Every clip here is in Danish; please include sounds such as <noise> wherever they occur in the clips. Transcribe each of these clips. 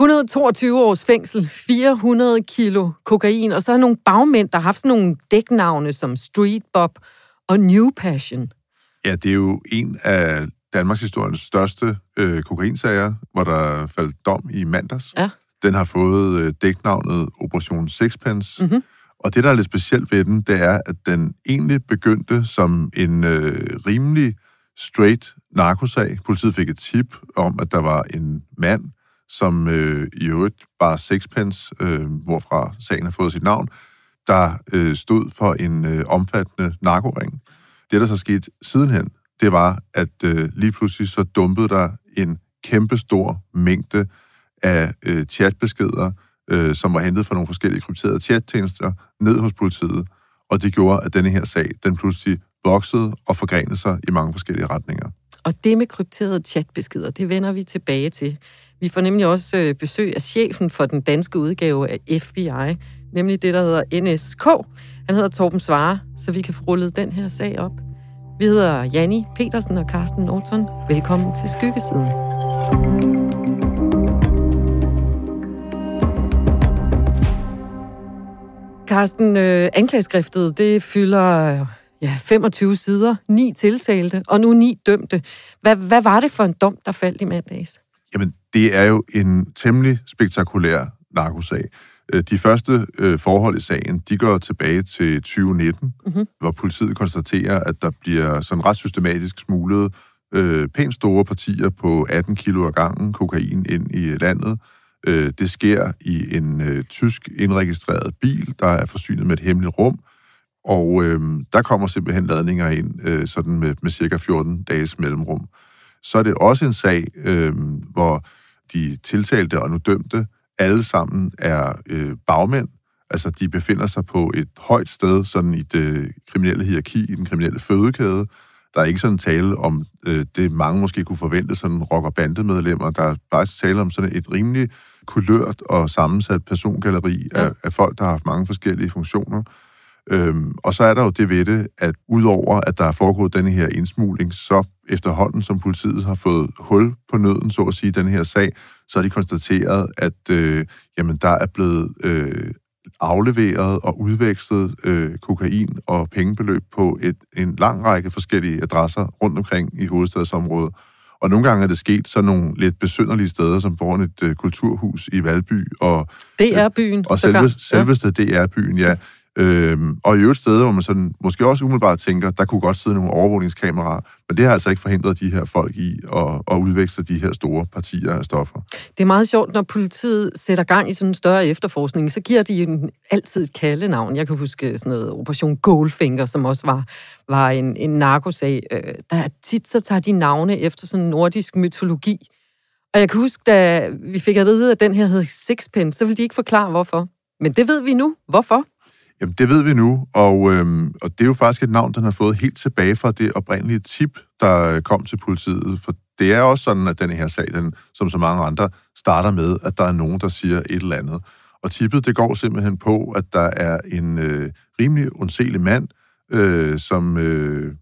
122 års fængsel, 400 kilo kokain, og så er nogle bagmænd, der har haft sådan nogle dæknavne som Street Bob og New Passion. Ja, det er jo en af Danmarks historiens største øh, kokainsager, hvor der faldt dom i mandags. Ja. Den har fået øh, dæknavnet Operation Sixpence. Mhm. Og det, der er lidt specielt ved den, det er, at den egentlig begyndte som en øh, rimelig straight narkosag. Politiet fik et tip om, at der var en mand, som øh, i øvrigt bare sixpence, øh, hvorfra sagen har fået sit navn, der øh, stod for en øh, omfattende narkoring. Det, der så skete sidenhen, det var, at øh, lige pludselig så dumpede der en kæmpestor mængde af øh, chatbeskeder, øh, som var hentet fra nogle forskellige krypterede chattjenester, ned hos politiet. Og det gjorde, at denne her sag, den pludselig voksede og forgrenede sig i mange forskellige retninger. Og det med krypterede chatbeskeder, det vender vi tilbage til. Vi får nemlig også øh, besøg af chefen for den danske udgave af FBI, nemlig det, der hedder NSK. Han hedder Torben Svare, så vi kan få rullet den her sag op. Vi hedder Janni Petersen og Carsten Norton. Velkommen til Skyggesiden. Carsten, øh, anklageskriftet, det fylder øh, ja, 25 sider, ni tiltalte, og nu ni dømte. Hvad, hvad var det for en dom, der faldt i mandags? Jamen, det er jo en temmelig spektakulær narkosag. Øh, De første øh, forhold i sagen, de går tilbage til 2019, Mhm. hvor politiet konstaterer, at der bliver sådan ret systematisk smuglet øh, pænt store partier på 18 kilo ad gangen kokain ind i landet. Øh, det sker i en øh, tysk indregistreret bil, der er forsynet med et hemmeligt rum, og øh, der kommer simpelthen ladninger ind øh, sådan med, med cirka 14 dages mellemrum. Så er det også en sag, øh, hvor de tiltalte og nu dømte alle sammen er øh, bagmænd. Altså, de befinder sig på et højt sted, sådan i det kriminelle hierarki, i den kriminelle fødekæde. Der er ikke sådan tale om øh, det, mange måske kunne forvente, sådan rock- og bandemedlemmer. Der er faktisk tale om sådan et rimelig kulørt og sammensat persongalleri ja. af, af folk, der har haft mange forskellige funktioner. Øhm, og så er der jo det ved det, at udover at der er foregået denne her indsmugling, så efterhånden som politiet har fået hul på nøden, så at sige, den her sag, så har de konstateret, at øh, jamen, der er blevet øh, afleveret og udvekslet øh, kokain og pengebeløb på et, en lang række forskellige adresser rundt omkring i hovedstadsområdet. Og nogle gange er det sket sådan nogle lidt besynderlige steder, som foran et øh, kulturhus i Valby, og Det er byen. og sågar. selve, selveste DR-byen, ja. Øhm, og i øvrigt steder, hvor man sådan, måske også umiddelbart tænker, der kunne godt sidde nogle overvågningskameraer, men det har altså ikke forhindret de her folk i at, at udveksle de her store partier af stoffer. Det er meget sjovt, når politiet sætter gang i sådan en større efterforskning, så giver de en, altid et kaldenavn. Jeg kan huske sådan noget Operation Goldfinger, som også var, var en, en narkosag. Øh, Der er tit så tager de navne efter sådan nordisk mytologi. Og jeg kan huske, da vi fik at vide, at den her hed Sixpence, så ville de ikke forklare, hvorfor. Men det ved vi nu. Hvorfor? Jamen, det ved vi nu, og, øhm, og det er jo faktisk et navn, den har fået helt tilbage fra det oprindelige tip, der kom til politiet. For det er også sådan, at den her sag, den, som så mange andre, starter med, at der er nogen, der siger et eller andet. Og tippet, det går simpelthen på, at der er en øh, rimelig ondselig mand, øh, som øh,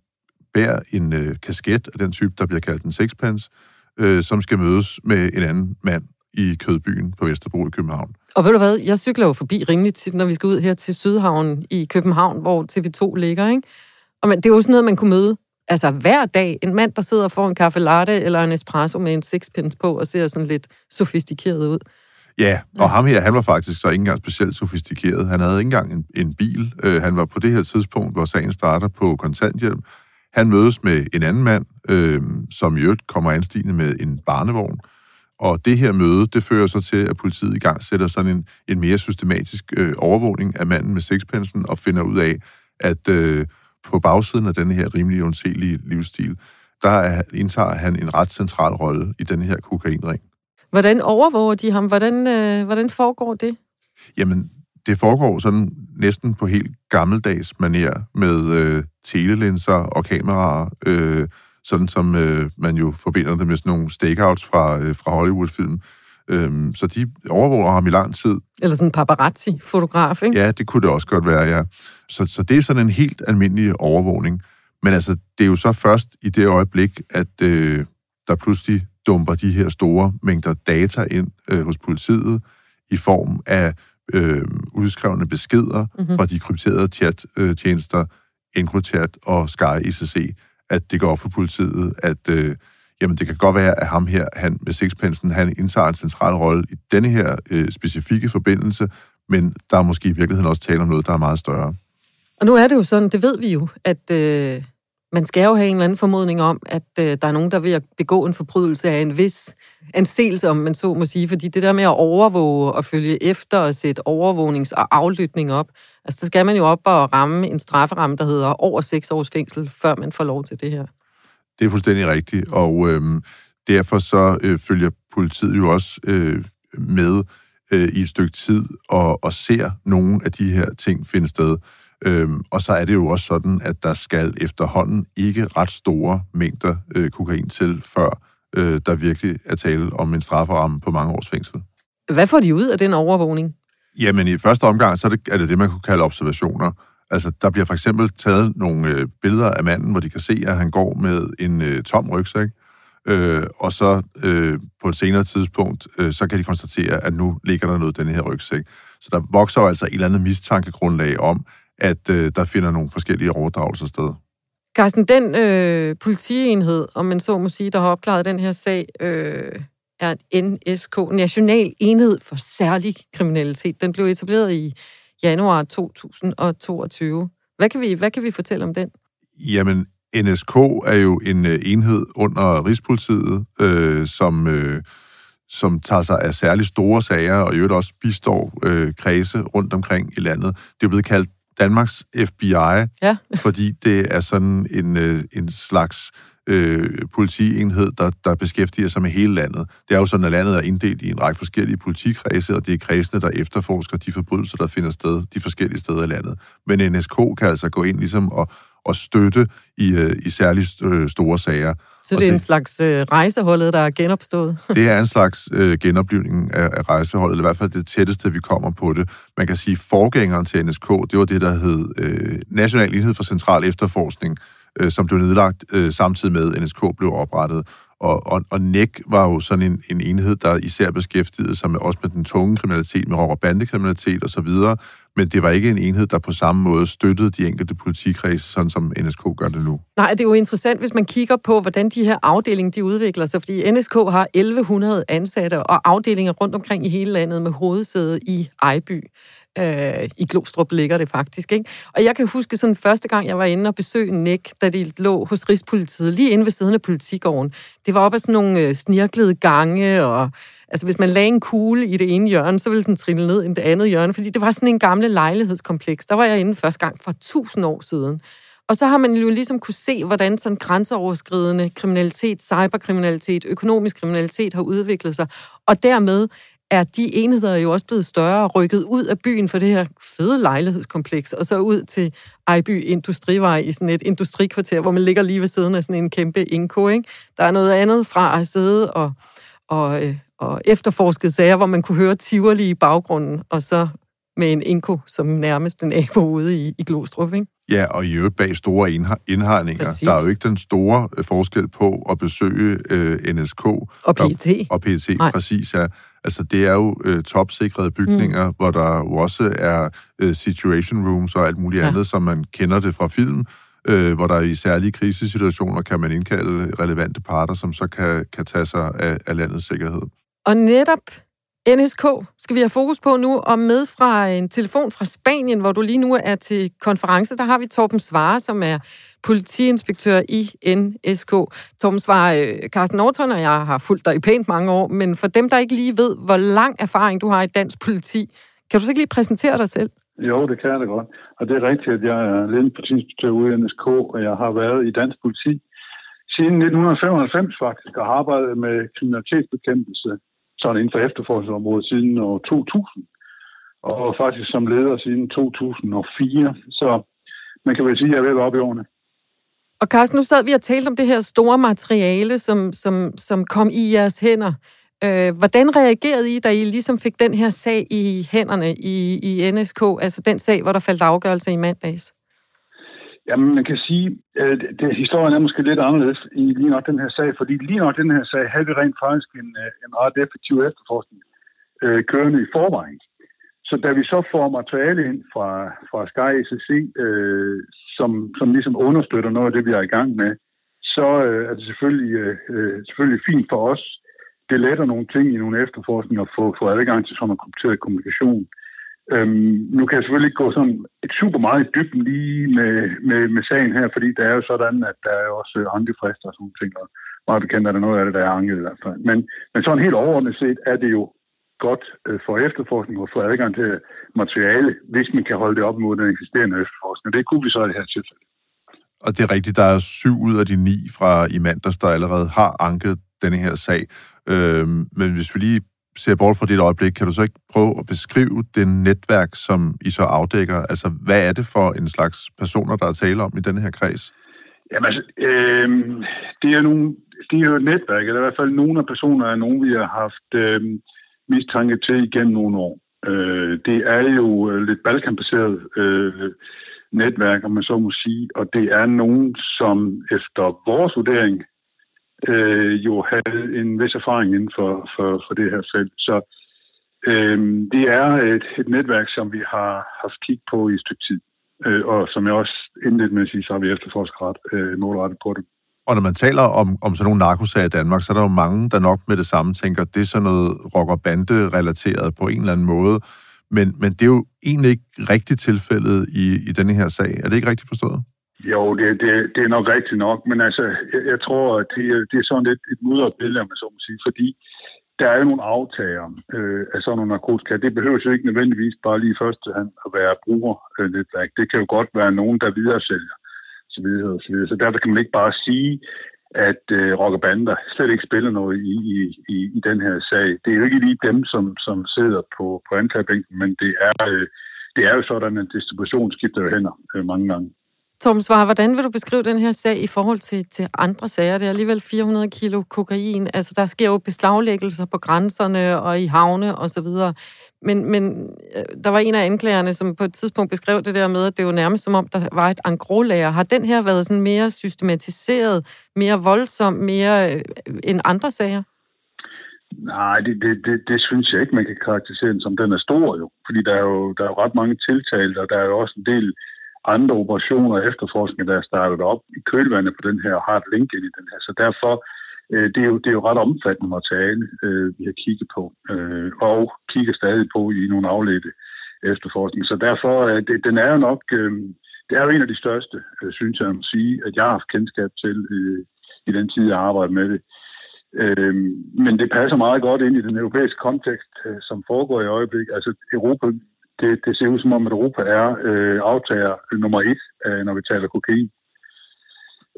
bærer en øh, kasket af den type, der bliver kaldt en sixpence, øh, som skal mødes med en anden mand i Kødbyen på Vesterbro i København. Og ved du hvad, jeg cykler jo forbi rimelig tit, når vi skal ud her til Sydhavnen i København, hvor TV2 ligger, ikke? Og man, det er jo sådan noget, man kunne møde altså hver dag. En mand, der sidder og får en kaffe latte eller en espresso med en sixpence på og ser sådan lidt sofistikeret ud. Ja, og ham her, han var faktisk så ikke engang specielt sofistikeret. Han havde ikke engang en, en bil. Øh, han var på det her tidspunkt, hvor sagen starter på kontanthjælp. Han mødes med en anden mand, øh, som i øvrigt kommer anstigende med en barnevogn. Og det her møde, det fører så til, at politiet i gang sætter sådan en, en mere systematisk øh, overvågning af manden med sixpensen og finder ud af, at øh, på bagsiden af denne her rimelig undselige livsstil, der er, indtager han en ret central rolle i den her kokainring. Hvordan overvåger de ham? Hvordan, øh, hvordan foregår det? Jamen, det foregår sådan næsten på helt gammeldags manér med øh, telelinser og kameraer, øh, sådan som øh, man jo forbinder det med sådan nogle stakeouts fra, øh, fra Hollywood-film. Øh, så de overvåger ham i lang tid. Eller sådan en paparazzi-fotograf, ikke? Ja, det kunne det også godt være, ja. Så, så det er sådan en helt almindelig overvågning. Men altså, det er jo så først i det øjeblik, at øh, der pludselig dumper de her store mængder data ind øh, hos politiet i form af øh, udskrevne beskeder mm-hmm. fra de krypterede chat-tjenester, EncroChat og Sky ICC, at det går op for politiet, at øh, jamen, det kan godt være, at ham her, han med Sixpensen, han indtager en central rolle i denne her øh, specifikke forbindelse, men der er måske i virkeligheden også tale om noget, der er meget større. Og nu er det jo sådan, det ved vi jo, at øh, man skal jo have en eller anden formodning om, at øh, der er nogen, der vil begå en forbrydelse af en vis anseelse, om man så må sige. Fordi det der med at overvåge og følge efter og sætte overvågnings- og aflytning op, altså der skal man jo op og ramme en strafferamme, der hedder over seks års fængsel, før man får lov til det her. Det er fuldstændig rigtigt, og øh, derfor så øh, følger politiet jo også øh, med øh, i et stykke tid og, og ser nogle af de her ting finde sted. Øhm, og så er det jo også sådan, at der skal efterhånden ikke ret store mængder øh, kokain til, før øh, der virkelig er tale om en strafferamme på mange års fængsel. Hvad får de ud af den overvågning? Jamen i første omgang, så er det, er det det, man kunne kalde observationer. Altså, der bliver for eksempel taget nogle øh, billeder af manden, hvor de kan se, at han går med en øh, tom rygsæk, øh, og så øh, på et senere tidspunkt, øh, så kan de konstatere, at nu ligger der noget i den her rygsæk. Så der vokser jo altså et eller andet mistankegrundlag om, at øh, der finder nogle forskellige overdragelser sted. Carsten, den øh, politienhed, om man så må sige, der har opklaret den her sag, øh, er NSK, National Enhed for Særlig Kriminalitet. Den blev etableret i januar 2022. Hvad kan vi, hvad kan vi fortælle om den? Jamen, NSK er jo en øh, enhed under Rigspolitiet, øh, som, øh, som tager sig af særligt store sager, og i øvrigt også bistår øh, kredse rundt omkring i landet. Det er blevet kaldt Danmarks FBI, ja. fordi det er sådan en, øh, en slags øh, politienhed, der, der beskæftiger sig med hele landet. Det er jo sådan, at landet er inddelt i en række forskellige politikredse, og det er kredsene, der efterforsker de forbrydelser, der finder sted de forskellige steder i landet. Men NSK kan altså gå ind ligesom og, og støtte i, øh, i særligt øh, store sager. Så det er det, en slags øh, rejseholdet, der er genopstået? <laughs> det er en slags øh, genoplivning af, af rejseholdet, eller i hvert fald det tætteste, vi kommer på det. Man kan sige, at forgængeren til NSK, det var det, der hed øh, National Enhed for Central Efterforskning, øh, som blev nedlagt øh, samtidig med, at NSK blev oprettet. Og, og, og NEC var jo sådan en, en enhed, der især beskæftigede sig med, også med den tunge kriminalitet, med rock- og bandekriminalitet osv., men det var ikke en enhed, der på samme måde støttede de enkelte politikredse, sådan som NSK gør det nu. Nej, det er jo interessant, hvis man kigger på, hvordan de her afdelinger de udvikler sig, fordi NSK har 1100 ansatte og afdelinger rundt omkring i hele landet med hovedsæde i Ejby. Øh, I Glostrup ligger det faktisk. Ikke? Og jeg kan huske sådan første gang, jeg var inde og besøgte Nick, da de lå hos Rigspolitiet, lige inde ved siden af politigården. Det var op ad sådan nogle øh, snirklede gange, og altså hvis man lagde en kugle i det ene hjørne, så ville den trille ned i det andet hjørne, fordi det var sådan en gamle lejlighedskompleks. Der var jeg inde første gang for tusind år siden. Og så har man jo ligesom kunne se, hvordan sådan grænseoverskridende kriminalitet, cyberkriminalitet, økonomisk kriminalitet har udviklet sig. Og dermed er de enheder jo også blevet større og rykket ud af byen for det her fede lejlighedskompleks, og så ud til Ejby Industrivej i sådan et industrikvarter, hvor man ligger lige ved siden af sådan en kæmpe indko. Ikke? Der er noget andet fra at sidde og, og, øh, og efterforske sager, hvor man kunne høre Tivoli i baggrunden, og så med en inko som nærmest en abo ude i, i Glostrup, ikke? Ja, og i øvrigt bag store indhegninger. Der er jo ikke den store øh, forskel på at besøge øh, NSK og PT. Og, og PT, Nej. præcis, ja. Altså, det er jo øh, topsikrede bygninger, mm. hvor der jo også er øh, situation rooms og alt muligt ja. andet, som man kender det fra film, øh, hvor der i særlige krisesituationer kan man indkalde relevante parter, som så kan, kan tage sig af, af landets sikkerhed. Og netop NSK skal vi have fokus på nu, og med fra en telefon fra Spanien, hvor du lige nu er til konference, der har vi Torben Svare, som er politiinspektør i NSK. Torben Svare, øh, Carsten Norton og jeg har fulgt dig i pænt mange år, men for dem, der ikke lige ved, hvor lang erfaring du har i dansk politi, kan du så ikke lige præsentere dig selv? Jo, det kan jeg da godt. Og det er rigtigt, at jeg er ledende politiinspektør ude i NSK, og jeg har været i dansk politi siden 1995 faktisk, og har arbejdet med kriminalitetsbekæmpelse sådan inden for efterforskningsområdet siden år 2000. og faktisk som leder siden 2004. Så man kan vel sige, at jeg er ved op i årene. Og Carsten, nu sad vi og talte om det her store materiale, som, som, som kom i jeres hænder. Øh, hvordan reagerede I, da I ligesom fik den her sag i hænderne i, i NSK, altså den sag, hvor der faldt afgørelse i mandags? Jamen, man kan sige, øh, at det, historien er måske lidt anderledes i lige nok den her sag, fordi lige nok den her sag havde vi rent faktisk en, øh, en ret effektiv efterforskning øh, kørende i forvejen. Så da vi så får materiale ind fra, fra Sky ECC, øh, som, som ligesom understøtter noget af det, vi er i gang med, så øh, er det selvfølgelig, øh, selvfølgelig fint for os. Det letter nogle ting i nogle efterforskninger at få, få adgang til sådan en krypteret kommunikation. Øhm, nu kan jeg selvfølgelig ikke gå sådan et super meget i dybden lige med, med, med sagen her, fordi det er jo sådan, at der er også ankefrister og sådan nogle ting, og meget bekendt er der noget af det, der er anket i hvert fald. Men, men sådan helt overordnet set er det jo godt øh, for efterforskning og få adgang til materiale, hvis man kan holde det op mod den eksisterende efterforskning. Det kunne vi så i det her tilfælde. Og det er rigtigt, der er syv ud af de ni fra i mandags, der allerede har anket denne her sag. Øhm, men hvis vi lige ser bort fra dit øjeblik, kan du så ikke prøve at beskrive det netværk, som I så afdækker? Altså, hvad er det for en slags personer, der er tale om i denne her kreds? Jamen altså, øh, det, er nogle, det er jo et netværk, eller i hvert fald nogle af personer er nogen, vi har haft øh, mistanke til igennem nogle år. Øh, det er jo øh, lidt balkanbaseret øh, netværk, om man så må sige, og det er nogen, som efter vores vurdering øh, jo havde en vis erfaring inden for, for, for det her felt. Så øh, det er et, et netværk, som vi har haft kig på i et stykke tid. Øh, og som jeg også indledte med at sige, så har vi efterforsket ret øh, målrettet på det. Og når man taler om, om sådan nogle narkosager i Danmark, så er der jo mange, der nok med det samme tænker, det er sådan noget rock- og bande-relateret på en eller anden måde. Men, men det er jo egentlig ikke rigtigt tilfældet i, i denne her sag. Er det ikke rigtigt forstået? Jo, det, det, det er nok rigtigt nok, men altså, jeg, jeg tror, at det, det er sådan lidt et mudret billede, om man så må sige, fordi der er jo nogle aftager øh, af sådan nogle narkotika. Det behøver jo ikke nødvendigvis bare lige først at være brugernetværk. Øh, det kan jo godt være nogen, der videre sælger så videre, og så videre. Så derfor kan man ikke bare sige, at øh, rock og bander slet ikke spiller noget i, i, i, i den her sag. Det er jo ikke lige dem, som, som sidder på, på anklagebænken, men det er, øh, det er jo sådan, at distribution skifter hænder øh, mange gange. Tom Svar, hvordan vil du beskrive den her sag i forhold til, til andre sager? Det er alligevel 400 kilo kokain. Altså, der sker jo beslaglæggelser på grænserne og i havne og så videre. Men, men øh, der var en af anklagerne, som på et tidspunkt beskrev det der med, at det jo nærmest som om, der var et angrolager. Har den her været sådan mere systematiseret, mere voldsom, mere øh, end andre sager? Nej, det, det, det, det synes jeg ikke, man kan karakterisere den som. Den er stor jo, fordi der er jo, der er jo ret mange tiltalte, og der er jo også en del andre operationer og efterforskning, der er startet op i kølvandet på den her, og har et link ind i den her. Så derfor, øh, det, er jo, det er jo ret omfattende materiale, øh, vi har kigget på, øh, og kigger stadig på i nogle afledte efterforskning. Så derfor, øh, det, den er jo nok, øh, det er jo en af de største, øh, synes jeg, at sige, at jeg har haft kendskab til øh, i den tid, jeg arbejder med det. Øh, men det passer meget godt ind i den europæiske kontekst, øh, som foregår i øjeblikket. Altså Europa det, det ser ud som om, at Europa er øh, aftager nummer et, øh, når vi taler kokain.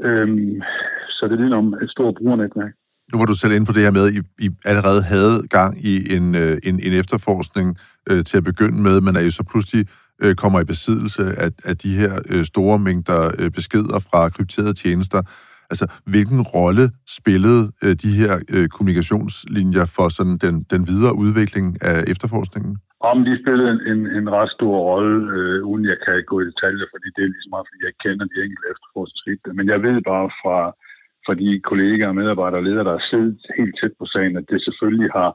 Øhm, så det ligner om et stort brugernetværk. Nu var du selv inde på det her med, at I, I allerede havde gang i en, øh, en, en efterforskning øh, til at begynde med, men at I så pludselig øh, kommer i besiddelse af, af de her øh, store mængder øh, beskeder fra krypterede tjenester. Altså, hvilken rolle spillede øh, de her øh, kommunikationslinjer for sådan den, den videre udvikling af efterforskningen? Om de spillede en, en, en ret stor rolle, øh, uden jeg kan gå i detaljer, fordi det er ligesom meget, fordi jeg kender de enkelte efterforskningsskridt. Men jeg ved bare fra, fra de kollegaer, medarbejdere og ledere, der har siddet helt tæt på sagen, at det selvfølgelig har,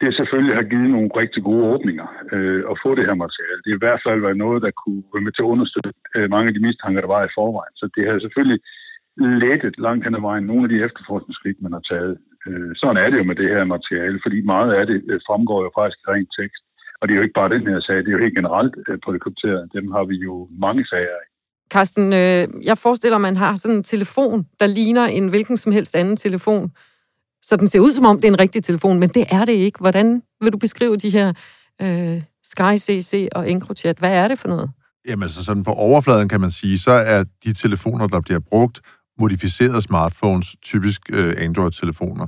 det selvfølgelig har givet nogle rigtig gode åbninger øh, at få det her materiale. Det er i hvert fald været noget, der kunne være med til at understøtte øh, mange af de mistanker, der var i forvejen. Så det har selvfølgelig lettet langt hen ad vejen nogle af de efterforskningsskridt, man har taget. Øh, sådan er det jo med det her materiale, fordi meget af det øh, fremgår jo faktisk i ren tekst. Og det er jo ikke bare den her sag, det er jo helt generelt øh, på det krypterede. Dem har vi jo mange sager af. Carsten, øh, jeg forestiller at man har sådan en telefon, der ligner en hvilken som helst anden telefon. Så den ser ud som om, det er en rigtig telefon, men det er det ikke. Hvordan vil du beskrive de her øh, Sky CC og EncroChat? Hvad er det for noget? Jamen, så sådan på overfladen kan man sige, så er de telefoner, der bliver brugt, modificerede smartphones, typisk øh, Android-telefoner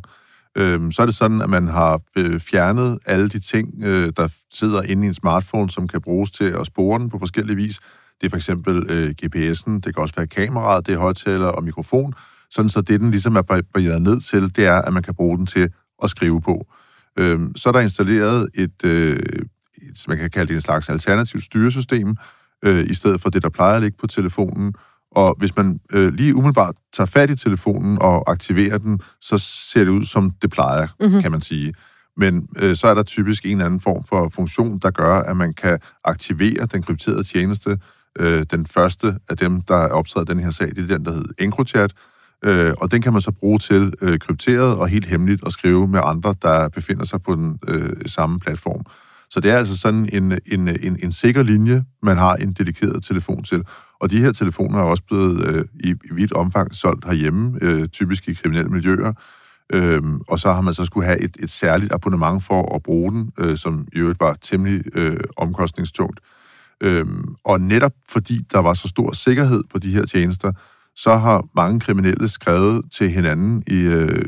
øh, så er det sådan, at man har øh, fjernet alle de ting, øh, der sidder inde i en smartphone, som kan bruges til at spore den på forskellige vis. Det er for eksempel øh, GPS'en, det kan også være kameraet, det er højtaler og mikrofon, sådan så det, den ligesom er barrieret ned til, det er, at man kan bruge den til at skrive på. Øh, så er der installeret et, øh, et, man kan kalde det en slags alternativt styresystem, øh, i stedet for det, der plejer at ligge på telefonen. Og hvis man øh, lige umiddelbart tager fat i telefonen og aktiverer den, så ser det ud, som det plejer, mm-hmm. kan man sige. Men øh, så er der typisk en eller anden form for funktion, der gør, at man kan aktivere den krypterede tjeneste. Øh, den første af dem, der er optaget den her sag, det er den, der hedder EncroChat, øh, og den kan man så bruge til øh, krypteret og helt hemmeligt at skrive med andre, der befinder sig på den øh, samme platform. Så det er altså sådan en, en, en, en sikker linje, man har en dedikeret telefon til. Og de her telefoner er også blevet øh, i, i vidt omfang solgt herhjemme, øh, typisk i kriminelle miljøer. Øhm, og så har man så skulle have et, et særligt abonnement for at bruge den, øh, som i øvrigt var temmelig øh, omkostningstungt. Øhm, og netop fordi der var så stor sikkerhed på de her tjenester, så har mange kriminelle skrevet til hinanden i øh,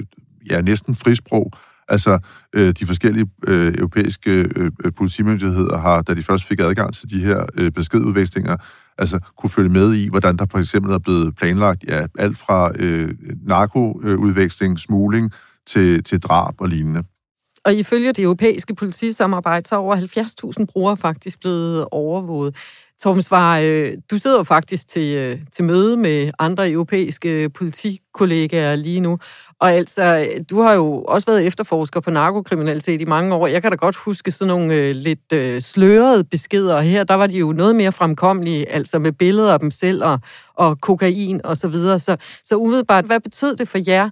ja, næsten frisprog, Altså, øh, de forskellige øh, europæiske øh, politimyndigheder har, da de først fik adgang til de her øh, beskedudvekslinger, altså kunne følge med i, hvordan der for eksempel er blevet planlagt ja, alt fra øh, narkoudveksling, smugling til, til drab og lignende. Og ifølge det europæiske politisamarbejde, så er over 70.000 brugere faktisk blevet overvåget. Torben Svar, øh, du sidder jo faktisk til, øh, til møde med andre europæiske politikollegaer lige nu, og altså, du har jo også været efterforsker på narkokriminalitet i mange år. Jeg kan da godt huske sådan nogle øh, lidt øh, slørede beskeder. Her, der var de jo noget mere fremkommelige, altså med billeder af dem selv og, og kokain og så videre. Så, så umiddelbart, hvad betød det for jer,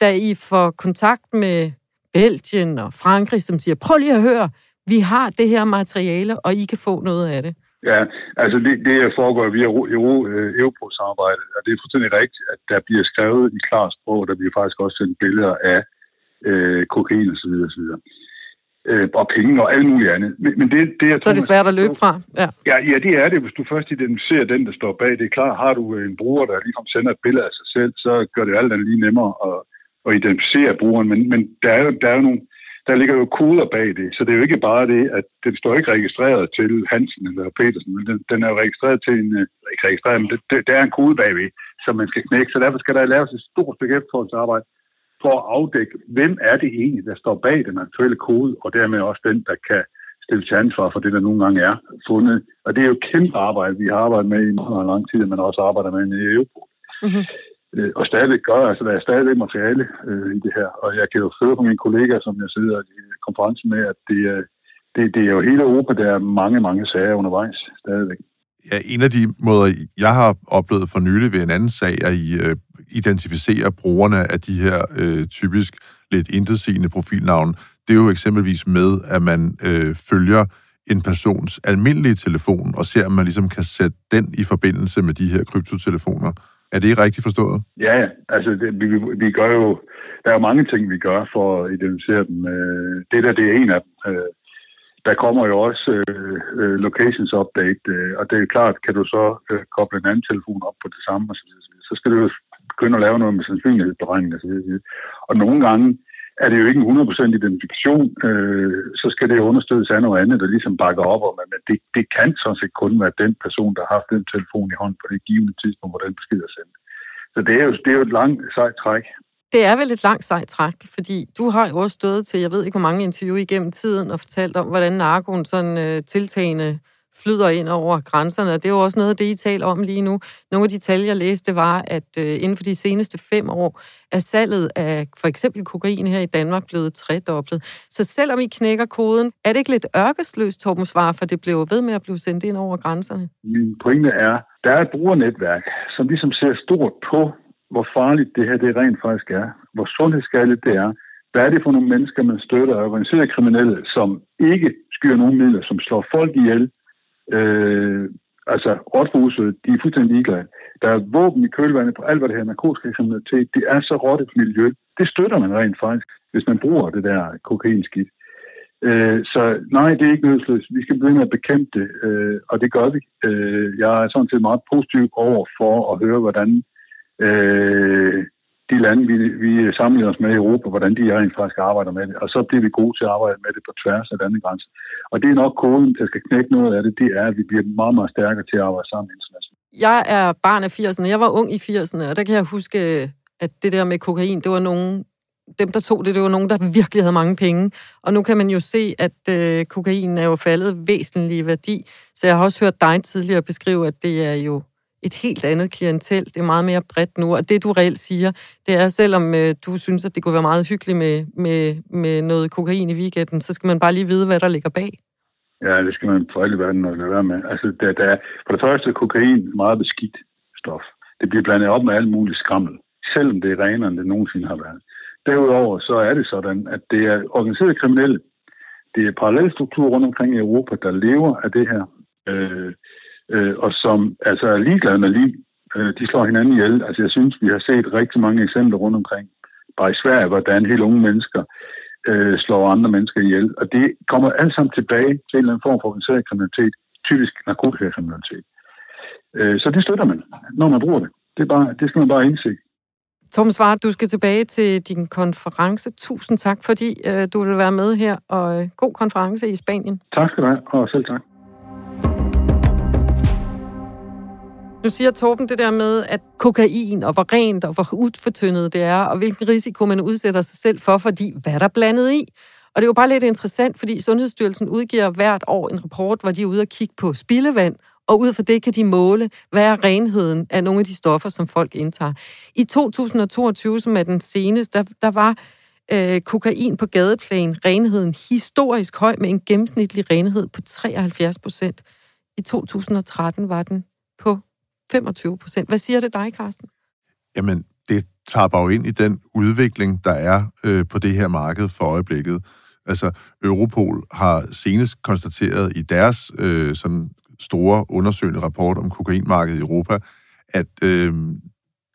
da I får kontakt med Belgien og Frankrig, som siger, prøv lige at høre, vi har det her materiale, og I kan få noget af det? Ja, altså det, det foregår via øh, Europol-samarbejdet, og det er fuldstændig rigtigt, at der bliver skrevet i klar sprog, der bliver faktisk også sendt billeder af øh, kokain osv. osv. Øh, og penge og alt muligt andet. Men, men det, det, jeg så er det svært at løbe fra? Ja. ja. Ja, det er det. Hvis du først identificerer den, der står bag, det er klart, har du en bruger, der ligefrem sender et billede af sig selv, så gør det alt andet lige nemmere at, at identificere brugeren. Men, men der, er jo, der er jo nogle der ligger jo koder bag det, så det er jo ikke bare det, at den står ikke registreret til Hansen eller Petersen, men den, den er jo registreret til en, ikke registreret, men det, det, der er en kode bagved, som man skal knække, så derfor skal der laves et stort stykke efterforskningsarbejde for at afdække, hvem er det egentlig, der står bag den aktuelle kode, og dermed også den, der kan stille til ansvar for det, der nogle gange er fundet. Og det er jo et kæmpe arbejde, vi har arbejdet med i meget lang tid, men også arbejder med i Europol. Mm-hmm øh, og stadigvæk gør. Altså, der er stadigvæk materiale øh, i det her. Og jeg kan jo føre på mine kollegaer, som jeg sidder i konferencen med, at det, det, det er jo hele Europa, der er mange, mange sager undervejs stadigvæk. Ja, en af de måder, jeg har oplevet for nylig ved en anden sag, er at I øh, identificerer brugerne af de her øh, typisk lidt intetsigende profilnavne. Det er jo eksempelvis med, at man øh, følger en persons almindelige telefon, og ser, om man ligesom kan sætte den i forbindelse med de her kryptotelefoner. Er det rigtigt forstået? Ja, altså det, vi, vi gør jo, der er jo mange ting, vi gør for at identificere dem. Øh, det der, det er en af dem. Øh, der kommer jo også øh, øh locations update, øh, og det er klart, kan du så øh, koble en anden telefon op på det samme, og så, så skal du jo begynde at lave noget med sandsynlighedsberegning og så videre. Og nogle gange er det jo ikke en 100% identifikation, øh, så skal det understøttes af noget andet, der ligesom bakker op om, at det, det kan sådan set kun være den person, der har haft den telefon i hånden på det givende tidspunkt, hvor den besked er sendt. Så det er jo, det er jo et langt sejt træk. Det er vel et langt sejt træk, fordi du har jo også stået til, jeg ved ikke hvor mange interview igennem tiden, og fortalt om, hvordan narkoen sådan øh, tiltagende flyder ind over grænserne, og det er jo også noget af det, I taler om lige nu. Nogle af de tal, jeg læste, var, at øh, inden for de seneste fem år er salget af for eksempel kokain her i Danmark blevet tredoblet. Så selvom I knækker koden, er det ikke lidt ørkesløst, Torben Svar, for det blev ved med at blive sendt ind over grænserne? Min pointe er, der er et brugernetværk, som ligesom ser stort på hvor farligt det her det rent faktisk er, hvor sundhedsskadeligt det er, hvad er det for nogle mennesker, man støtter, organiserede kriminelle, som ikke skyr nogen midler, som slår folk ihjel, øh, altså rådhuset, de er fuldstændig ligeglade. Der er våben i kølvandet på alt, hvad det her narkotikakriminalitet. Det er så råt et miljø. Det støtter man rent faktisk, hvis man bruger det der kokainskidt. Øh, så nej, det er ikke nødsløst. Vi skal begynde at bekæmpe det, øh, og det gør vi. Øh, jeg er sådan set meget positiv over for at høre, hvordan øh, de lande, vi, vi sammenligner os med i Europa, hvordan de rent faktisk arbejder med det. Og så bliver vi gode til at arbejde med det på tværs af landegrænser. Og det er nok koden, der skal knække noget af det, det er, at vi bliver meget, meget stærkere til at arbejde sammen internationalt. Jeg er barn af 80'erne. Jeg var ung i 80'erne, og der kan jeg huske, at det der med kokain, det var nogen, dem, der tog det, det var nogen, der virkelig havde mange penge. Og nu kan man jo se, at øh, kokain er jo faldet væsentlig i værdi. Så jeg har også hørt dig tidligere beskrive, at det er jo et helt andet klientel. Det er meget mere bredt nu. Og det, du reelt siger, det er, selvom øh, du synes, at det kunne være meget hyggeligt med, med, med noget kokain i weekenden, så skal man bare lige vide, hvad der ligger bag. Ja, det skal man for alle verden lade være med. Altså, der, der er, for det første kokain meget beskidt stof. Det bliver blandet op med alt muligt skrammel, selvom det er renere, end det nogensinde har været. Derudover så er det sådan, at det er organiseret kriminelle. Det er parallelstrukturer rundt omkring i Europa, der lever af det her. Øh, øh, og som altså er ligeglade med liv. Øh, de slår hinanden ihjel. Altså jeg synes, vi har set rigtig mange eksempler rundt omkring. Bare i Sverige, hvordan helt unge mennesker øh, slår andre mennesker ihjel. Og det kommer alt sammen tilbage til en eller anden form for organiseret kriminalitet, typisk narkotikakriminalitet. Øh, så det støtter man, når man bruger det. Det, er bare, det skal man bare indse. Tom Svart, du skal tilbage til din konference. Tusind tak, fordi øh, du vil være med her, og øh, god konference i Spanien. Tak skal du have, og selv tak. Nu siger Torben det der med, at kokain, og hvor rent og hvor udfortyndet det er, og hvilken risiko man udsætter sig selv for, fordi hvad der blandet i. Og det er jo bare lidt interessant, fordi Sundhedsstyrelsen udgiver hvert år en rapport, hvor de er ude og kigge på spildevand, og ud fra det kan de måle, hvad er renheden af nogle af de stoffer, som folk indtager. I 2022, som er den seneste, der, der var øh, kokain på gadeplan, renheden historisk høj med en gennemsnitlig renhed på 73 procent. I 2013 var den 25 procent. Hvad siger det dig, Carsten? Jamen, det tager jo ind i den udvikling, der er øh, på det her marked for øjeblikket. Altså, Europol har senest konstateret i deres øh, sådan store undersøgende rapport om kokainmarkedet i Europa, at øh,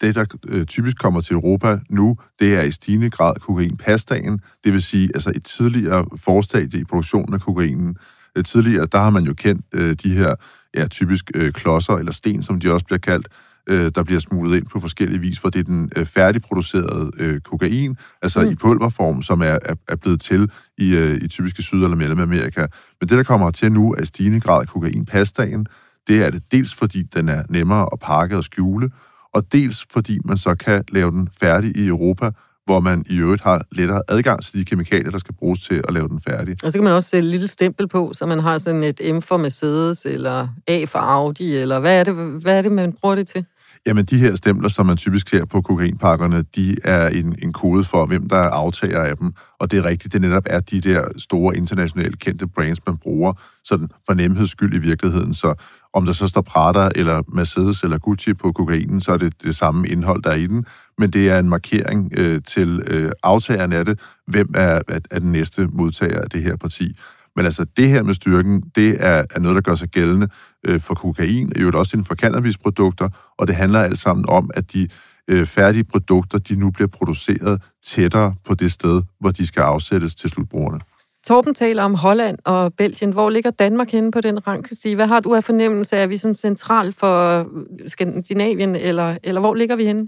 det, der øh, typisk kommer til Europa nu, det er i stigende grad kokainpastaen, det vil sige altså et tidligere forstadie i produktionen af kokainen. Øh, tidligere, der har man jo kendt øh, de her ja, typisk øh, klodser eller sten, som de også bliver kaldt, øh, der bliver smuglet ind på forskellige vis, for det er den øh, færdigproducerede øh, kokain, altså mm. i pulverform, som er, er, er blevet til i, øh, i typiske Syd- eller Mellemamerika. Men det, der kommer til nu, er i stigende grad kokainpastaen. Det er det dels, fordi den er nemmere at pakke og skjule, og dels fordi man så kan lave den færdig i Europa, hvor man i øvrigt har lettere adgang til de kemikalier, der skal bruges til at lave den færdig. Og så kan man også sætte et lille stempel på, så man har sådan et M for Mercedes, eller A for Audi, eller hvad er det, hvad er det man bruger det til? Jamen, de her stempler, som man typisk ser på kokainpakkerne, de er en, en kode for, hvem der er aftager af dem. Og det er rigtigt, det netop er de der store internationalt kendte brands, man bruger, sådan for nemheds skyld i virkeligheden. Så om der så står Prada, eller Mercedes, eller Gucci på kokainen, så er det det samme indhold, der er i den. Men det er en markering øh, til øh, aftageren af det, hvem er, er, er den næste modtager af det her parti. Men altså, det her med styrken, det er, er noget, der gør sig gældende øh, for kokain, og jo også inden for cannabisprodukter, og det handler alt sammen om, at de øh, færdige produkter, de nu bliver produceret tættere på det sted, hvor de skal afsættes til slutbrugerne. Torben taler om Holland og Belgien. Hvor ligger Danmark henne på den rangstige? Hvad har du af fornemmelse? Er vi sådan central for Skandinavien, eller, eller hvor ligger vi henne?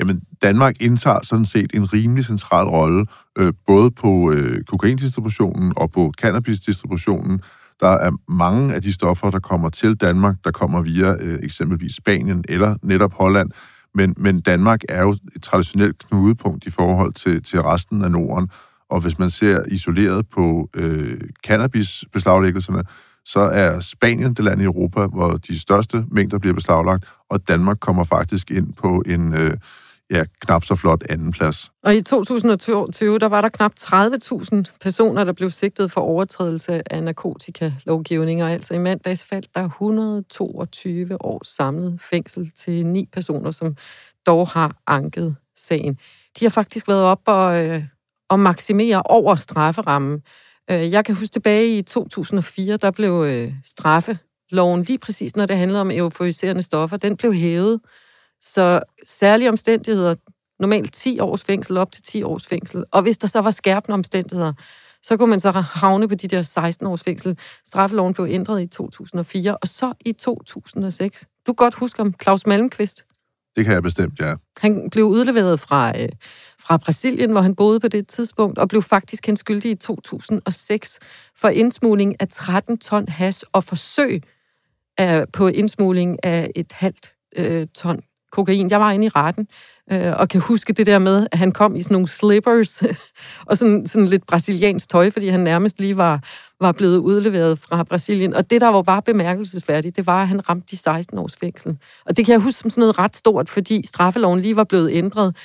Jamen, Danmark indtager sådan set en rimelig central rolle, øh, både på øh, kokaindistributionen og på cannabisdistributionen. Der er mange af de stoffer, der kommer til Danmark, der kommer via øh, eksempelvis Spanien eller netop Holland. Men, men Danmark er jo et traditionelt knudepunkt i forhold til, til resten af Norden. Og hvis man ser isoleret på øh, cannabisbeslaglæggelserne, så er Spanien det land i Europa, hvor de største mængder bliver beslaglagt, og Danmark kommer faktisk ind på en... Øh, ja, knap så flot andenplads. Og i 2022, der var der knap 30.000 personer, der blev sigtet for overtrædelse af narkotikalovgivninger. og altså i mandags faldt der 122 års samlet fængsel til ni personer, som dog har anket sagen. De har faktisk været op og, øh, og maksimere over strafferammen. Øh, jeg kan huske tilbage i 2004, der blev øh, straffeloven lige præcis, når det handlede om euforiserende stoffer, den blev hævet så særlige omstændigheder, normalt 10 års fængsel, op til 10 års fængsel. Og hvis der så var skærpende omstændigheder, så kunne man så havne på de der 16 års fængsel. Straffeloven blev ændret i 2004, og så i 2006. Du kan godt huske om Claus Malmqvist. Det kan jeg bestemt, ja. Han blev udleveret fra, øh, fra Brasilien, hvor han boede på det tidspunkt, og blev faktisk kendt skyldig i 2006 for indsmugling af 13 ton hash og forsøg af, på indsmugling af et halvt øh, ton kokain. Jeg var inde i retten, øh, og kan huske det der med, at han kom i sådan nogle slippers, <laughs> og sådan, sådan lidt brasiliansk tøj, fordi han nærmest lige var, var blevet udleveret fra Brasilien. Og det, der var, var bemærkelsesværdigt, det var, at han ramte de 16 års fængsel. Og det kan jeg huske som sådan noget ret stort, fordi straffeloven lige var blevet ændret.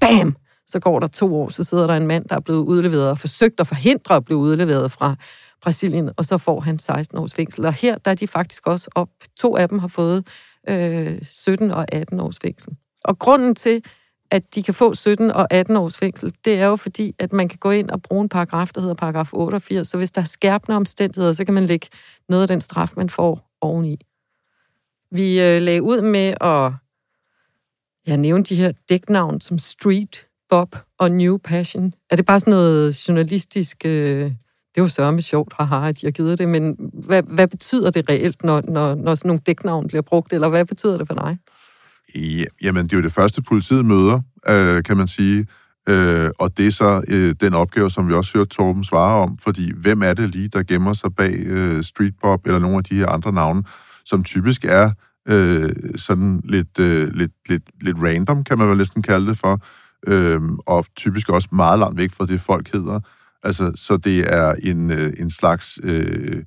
Bam! Så går der to år, så sidder der en mand, der er blevet udleveret og forsøgt at forhindre at blive udleveret fra Brasilien, og så får han 16 års fængsel. Og her der er de faktisk også op. To af dem har fået øh, 17 og 18 års fængsel. Og grunden til, at de kan få 17 og 18 års fængsel, det er jo fordi, at man kan gå ind og bruge en paragraf, der hedder paragraf 88, så hvis der er skærpende omstændigheder, så kan man lægge noget af den straf, man får oveni. Vi øh, lagde ud med at ja, nævne de her dæknavn som Street, Bob og New Passion. Er det bare sådan noget journalistisk... Øh, det er jo sørme sjovt, haha, at de har givet det, men hvad, hvad betyder det reelt, når, når, når sådan nogle dæknavn bliver brugt, eller hvad betyder det for dig? Ja, jamen, det er jo det første, politiet møder, øh, kan man sige. Øh, og det er så øh, den opgave, som vi også hørte Torben svare om, fordi hvem er det lige, der gemmer sig bag øh, Streetpop eller nogle af de her andre navne, som typisk er øh, sådan lidt, øh, lidt, lidt, lidt random, kan man vel næsten kalde det for, øh, og typisk også meget langt væk fra det, folk hedder. Altså, så det er en, øh, en slags øh,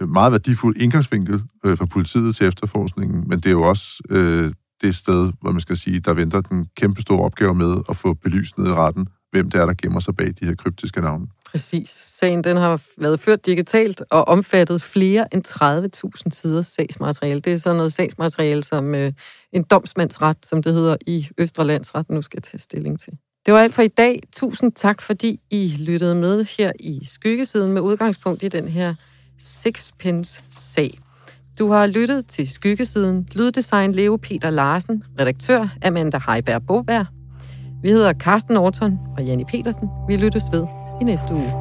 meget værdifuld indgangsvinkel øh, for politiet til efterforskningen, men det er jo også øh, det sted, hvor man skal sige, der venter den kæmpe store opgave med at få belyst ned i retten, hvem det er, der gemmer sig bag de her kryptiske navne. Præcis. Sagen den har været ført digitalt og omfattet flere end 30.000 sider sagsmateriale. Det er sådan noget sagsmateriale, som øh, en domsmandsret, som det hedder i Østerlandsret, nu skal tage stilling til. Det var alt for i dag. Tusind tak, fordi I lyttede med her i Skyggesiden med udgangspunkt i den her Sixpence-sag. Du har lyttet til Skyggesiden, Lyddesign Leo Peter Larsen, redaktør Amanda Heiberg Boberg. Vi hedder Carsten Norton og Janni Petersen. Vi lyttes ved i næste uge.